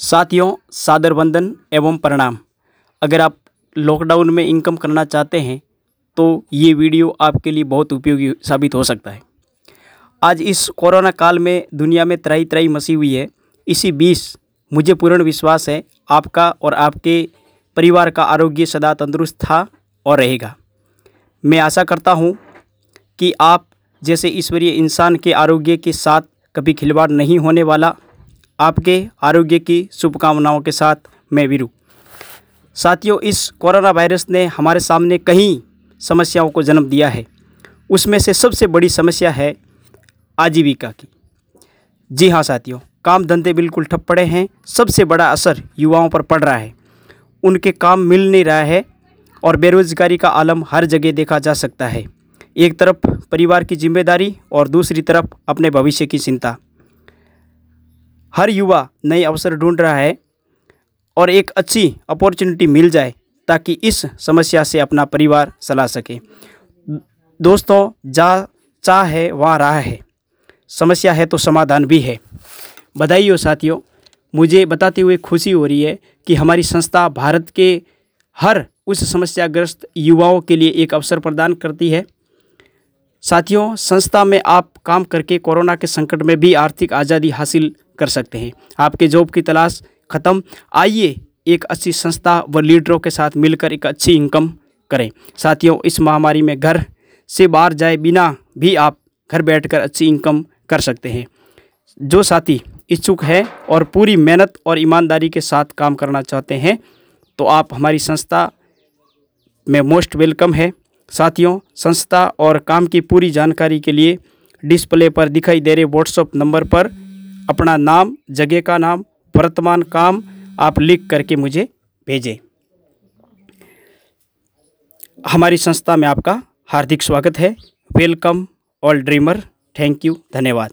साथियों, सादर वंदन एवं प्रणाम। अगर आप लॉकडाउन में इनकम करना चाहते हैं तो ये वीडियो आपके लिए बहुत उपयोगी साबित हो सकता है। आज इस कोरोना काल में दुनिया में तराई तराई मसी हुई है। इसी बीच मुझे पूर्ण विश्वास है, आपका और आपके परिवार का आरोग्य सदा तंदुरुस्त था और रहेगा। मैं आशा करता हूँ कि आप जैसे ईश्वरीय इंसान के आरोग्य के साथ कभी खिलवाड़ नहीं होने वाला आपके आरोग्य की शुभकामनाओं के साथ मैं वीरू। साथियों, इस कोरोना वायरस ने हमारे सामने कई समस्याओं को जन्म दिया है। उसमें से सबसे बड़ी समस्या है आजीविका की। जी हाँ साथियों, काम धंधे बिल्कुल ठप पड़े हैं। सबसे बड़ा असर युवाओं पर पड़ रहा है। उनके काम मिल नहीं रहा है और बेरोजगारी का आलम हर जगह देखा जा सकता है। एक तरफ़ परिवार की ज़िम्मेदारी और दूसरी तरफ़ अपने भविष्य की चिंता। हर युवा नए अवसर ढूंढ रहा है और एक अच्छी अपॉर्चुनिटी मिल जाए ताकि इस समस्या से अपना परिवार चला सके। दोस्तों, जा, चाह है, वहाँ राह है। समस्या है तो समाधान भी है। बधाई हो साथियों, मुझे बताते हुए खुशी हो रही है कि हमारी संस्था भारत के हर उस समस्याग्रस्त युवाओं के लिए एक अवसर प्रदान करती है। साथियों, संस्था में आप काम करके कोरोना के संकट में भी आर्थिक आज़ादी हासिल कर सकते हैं। आपके जॉब की तलाश ख़त्म। आइए एक अच्छी संस्था व लीडरों के साथ मिलकर एक अच्छी इनकम करें। साथियों, इस महामारी में घर से बाहर जाए बिना भी आप घर बैठकर अच्छी इनकम कर सकते हैं। जो साथी इच्छुक है और पूरी मेहनत और ईमानदारी के साथ काम करना चाहते हैं तो आप हमारी संस्था में मोस्ट वेलकम है। साथियों, संस्था और काम की पूरी जानकारी के लिए डिस्प्ले पर दिखाई दे रहे व्हाट्सअप नंबर पर अपना नाम, जगह का नाम, वर्तमान काम आप लिख करके मुझे भेजें। हमारी संस्था में आपका हार्दिक स्वागत है। Welcome all dreamer thank you धन्यवाद।